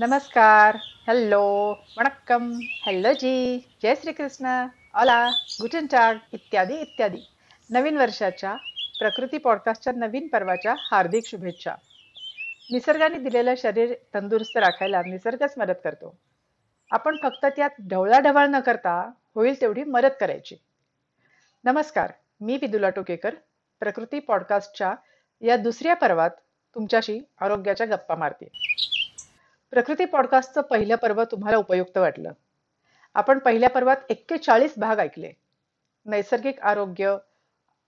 नमस्कार हॅलो वणक्कम हॅलो जी जय श्रीकृष्ण ऑला गुटन टाग इत्यादी इत्यादी नवीन वर्षाच्या प्रकृती पॉडकास्टच्या नवीन पर्वाच्या हार्दिक शुभेच्छा निसर्गाने दिलेलं शरीर तंदुरुस्त राखायला निसर्गच मदत करतो आपण फक्त त्यात ढवळाढवळ न करता होईल तेवढी मदत करायची नमस्कार मी विदुला टोकेकर प्रकृती पॉडकास्टच्या या दुसऱ्या पर्वात तुमच्याशी आरोग्याच्या गप्पा मारते प्रकृती पॉडकास्टचं पहिलं पर्व तुम्हाला उपयुक्त वाटलं. आपण पहिल्या पर्वात एक्केचाळीस भाग ऐकले. नैसर्गिक आरोग्य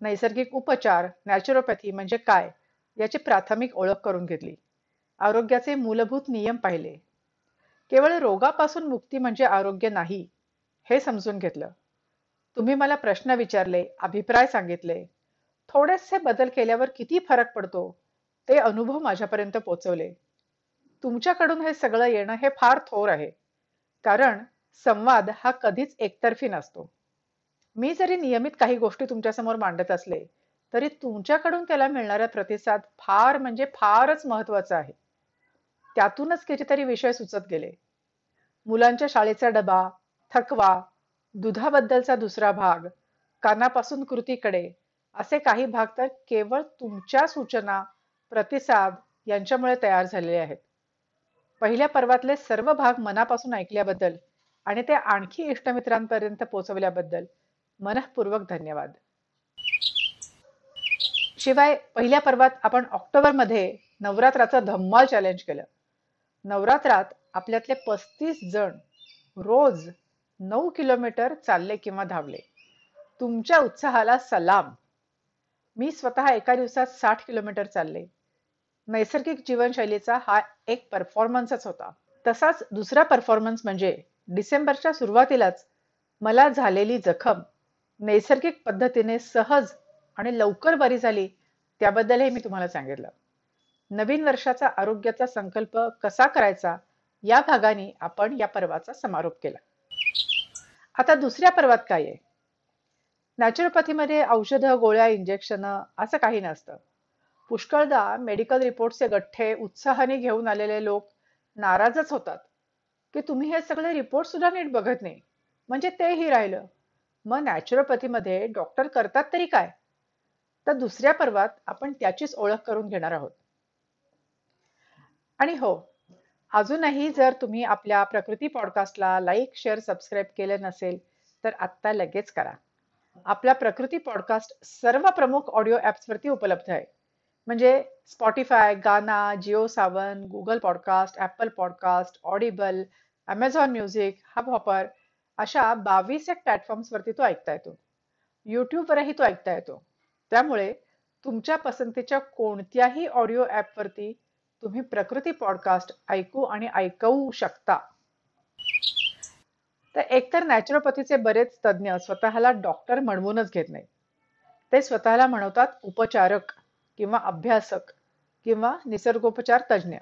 नैसर्गिक उपचार नॅचरोपॅथी म्हणजे काय याची प्राथमिक ओळख करून घेतली. आरोग्याचे मूलभूत नियम पाहिले. केवळ रोगापासून मुक्ती म्हणजे आरोग्य नाही हे समजून घेतलं. तुम्ही मला प्रश्न विचारले अभिप्राय सांगितले. थोडेसे बदल केल्यावर किती फरक पडतो ते अनुभव माझ्यापर्यंत पोचवले. तुमच्याकडून हे सगळं येणं हे फार थोर आहे. कारण संवाद हा कधीच एकतर्फी नसतो. मी जरी नियमित काही गोष्टी तुमच्यासमोर मांडत असले तरी तुमच्याकडून त्याला मिळणारा प्रतिसाद फार म्हणजे फारच महत्त्वाचा आहे. त्यातूनच कितीतरी विषय सुचत गेले. मुलांच्या शाळेचा डबा थकवा दुधाबद्दलचा दुसरा भाग कानापासून कृतीकडे असे काही भाग तर केवळ तुमच्या सूचना प्रतिसाद यांच्यामुळे तयार झालेले आहेत. पहिल्या पर्वातले सर्व भाग मनापासून ऐकल्याबद्दल आणि ते आणखी इष्टमित्रांपर्यंत पोहोचवल्याबद्दल मनःपूर्वक धन्यवाद. शिवाय पहिल्या पर्वात आपण ऑक्टोबरमध्ये नवरात्राचं धम्माल चॅलेंज केलं. नवरात्रात आपल्यातले पस्तीस जण रोज नऊ किलोमीटर चालले किंवा धावले. तुमच्या उत्साहाला सलाम. मी स्वतः एका दिवसात साठ किलोमीटर चालले. नैसर्गिक जीवनशैलीचा हा एक परफॉर्मन्सच होता. तसाच दुसरा परफॉर्मन्स म्हणजे डिसेंबरच्या सुरुवातीलाच मला झालेली जखम नैसर्गिक पद्धतीने सहज आणि लवकर बरी झाली त्याबद्दलही मी तुम्हाला सांगितलं. नवीन वर्षाचा आरोग्याचा संकल्प कसा करायचा या भागाने आपण या पर्वाचा समारोप केला. आता दुसऱ्या पर्वात काय आहे? नॅचरोपॅथीमध्ये औषधं गोळ्या इंजेक्शन असं काही नसतं. पुष्कळदा मेडिकल रिपोर्टचे गठ्ठे उत्साहाने घेऊन आलेले लोक नाराजच होतात. की तुम्ही हे सगळे रिपोर्ट सुद्धा नीट बघत नाही. म्हणजे तेही राहिलं. मग नॅचरोपॅथीमध्ये डॉक्टर करतात तरी काय? तर दुसऱ्या पर्वात आपण त्याचीच ओळख करून घेणार आहोत. आणि हो अजूनही जर तुम्ही आपल्या प्रकृती पॉडकास्टला लाईक शेअर सबस्क्राईब केले नसेल तर आत्ता लगेच करा. आपला प्रकृती पॉडकास्ट सर्व प्रमुख ऑडिओ ॲप्सवरती उपलब्ध आहे. म्हणजे Spotify Gaana Jio Saavn Google podcast Apple podcast Audible Amazon music Hubhopper अशा बावीस एक प्लॅटफॉर्म्सवरती तो ऐकता येतो. यूट्यूबवरही तो ऐकता येतो. त्यामुळे तुमच्या पसंतीच्या कोणत्याही ऑडिओ ॲपवरती तुम्ही प्रकृती पॉडकास्ट ऐकू आणि ऐकवू शकता. तर एकतर नॅचरोपॅथीचे बरेच तज्ज्ञ स्वतःला डॉक्टर म्हणवूनच घेत नाही ते स्वतःला म्हणवतात उपचारक. किंवा अभ्यासक किंवा निसर्गोपचार तज्ज्ञ.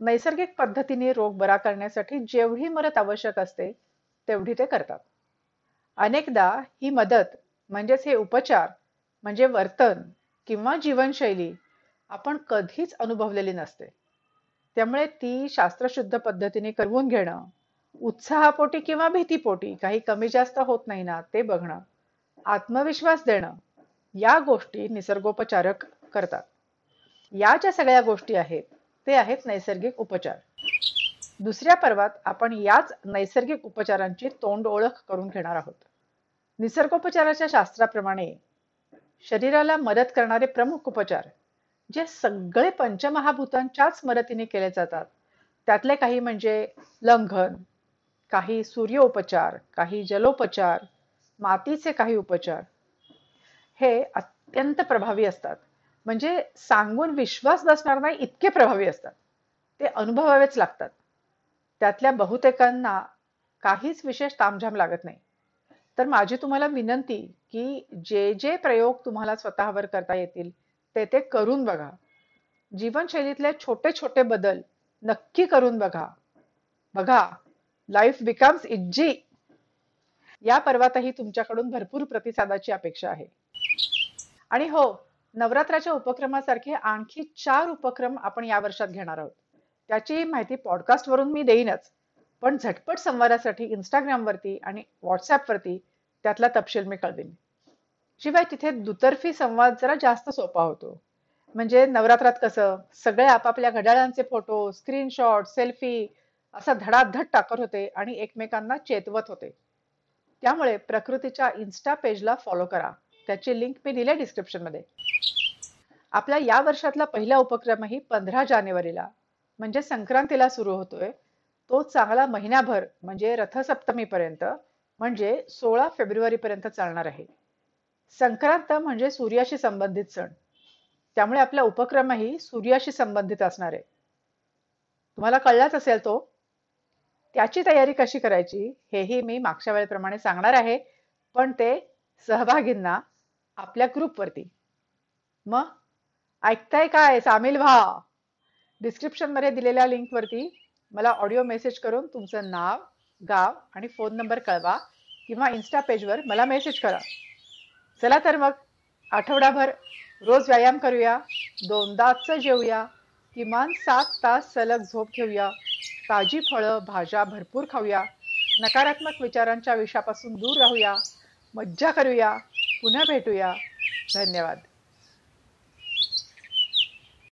नैसर्गिक पद्धतीने रोग बरा करण्यासाठी जेवढी मदत आवश्यक असते तेवढी ते करतात. अनेकदा ही मदत म्हणजेच हे उपचार म्हणजे वर्तन किंवा जीवनशैली आपण कधीच अनुभवलेली नसते. त्यामुळे ती शास्त्रशुद्ध पद्धतीने करवून घेणं उत्साहापोटी किंवा भीतीपोटी काही कमी जास्त होत नाही ना ते बघणं आत्मविश्वास देणं या गोष्टी निसर्गोपचारक करतात. या ज्या सगळ्या गोष्टी आहेत ते आहेत नैसर्गिक उपचार. दुसऱ्या पर्वात आपण याच नैसर्गिक उपचारांची तोंड ओळख करून घेणार आहोत. निसर्गोपचाराच्या शास्त्राप्रमाणे शरीराला मदत करणारे प्रमुख उपचार जे सगळे पंचमहाभूतांच्याच मदतीने केले जातात. त्यातले काही म्हणजे लंघन काही सूर्योपचार काही जलोपचार मातीचे काही उपचार हे अत्यंत प्रभावी असतात. म्हणजे सांगून विश्वास बसणार नाही इतके प्रभावी असतात. ते अनुभवावेच लागतात. त्यातल्या बहुतेकांना काहीच विशेष तामझाम लागत नाही. तर माझी तुम्हाला विनंती की जे जे प्रयोग तुम्हाला स्वतःवर करता येतील ते ते करून बघा. जीवनशैलीतले छोटे छोटे बदल नक्की करून बघा. बघा लाईफ बिकम्स इज्जी या पर्वातही तुमच्याकडून भरपूर प्रतिसादाची अपेक्षा आहे. आणि हो नवरात्राच्या उपक्रमासारखे आणखी चार उपक्रम आपण या वर्षात घेणार आहोत. त्याची माहिती पॉडकास्टवरून मी देईनच. पण झटपट संवादासाठी इंस्टाग्रामवरती आणि व्हॉट्सॲपवरती त्यातला तपशील मी कळवेन. शिवाय तिथे दुतर्फी संवाद जरा जास्त सोपा होतो. म्हणजे नवरात्रात कसं सगळे आपापल्या घड्याळांचे फोटो स्क्रीनशॉट सेल्फी असा धडाधड टाकत होते आणि एकमेकांना चेतवत होते. त्यामुळे प्रकृतीच्या इन्स्टा पेजला फॉलो करा. त्याची लिंक मी दिली डिस्क्रिप्शनमध्ये. आपला या वर्षातला पहिला उपक्रमही पंधरा जानेवारीला म्हणजे संक्रांतीला सुरू होतोय. तो चांगला महिनाभर म्हणजे रथसप्तमीपर्यंत म्हणजे सोळा फेब्रुवारीपर्यंत चालणार आहे. संक्रांत म्हणजे सूर्याशी संबंधित सण. त्यामुळे आपला उपक्रमही सूर्याशी संबंधित असणार आहे. तुम्हाला कळलाच असेल तो? त्याची तयारी कशी करायची हेही मी मागच्या वेळेप्रमाणे सांगणार आहे. पण ते सहभागींना आपल्या ग्रुपवरती मग ऐकताय काय? सामील व्हा. डिस्क्रिप्शनमध्ये दिलेल्या लिंकवरती मला ऑडिओ मेसेज करून तुमचं नाव गाव आणि फोन नंबर कळवा किंवा इन्स्टा पेजवर मला मेसेज करा. चला तर मग आठवडाभर रोज व्यायाम करूया दोनदाच जेवूया किमान सात तास सलग झोप घेऊया ताजी फळं भाज्या भरपूर खाऊया नकारात्मक विचारांच्या विषापासून दूर राहूया मज्जा करूया पुन्हा भेटूया. धन्यवाद.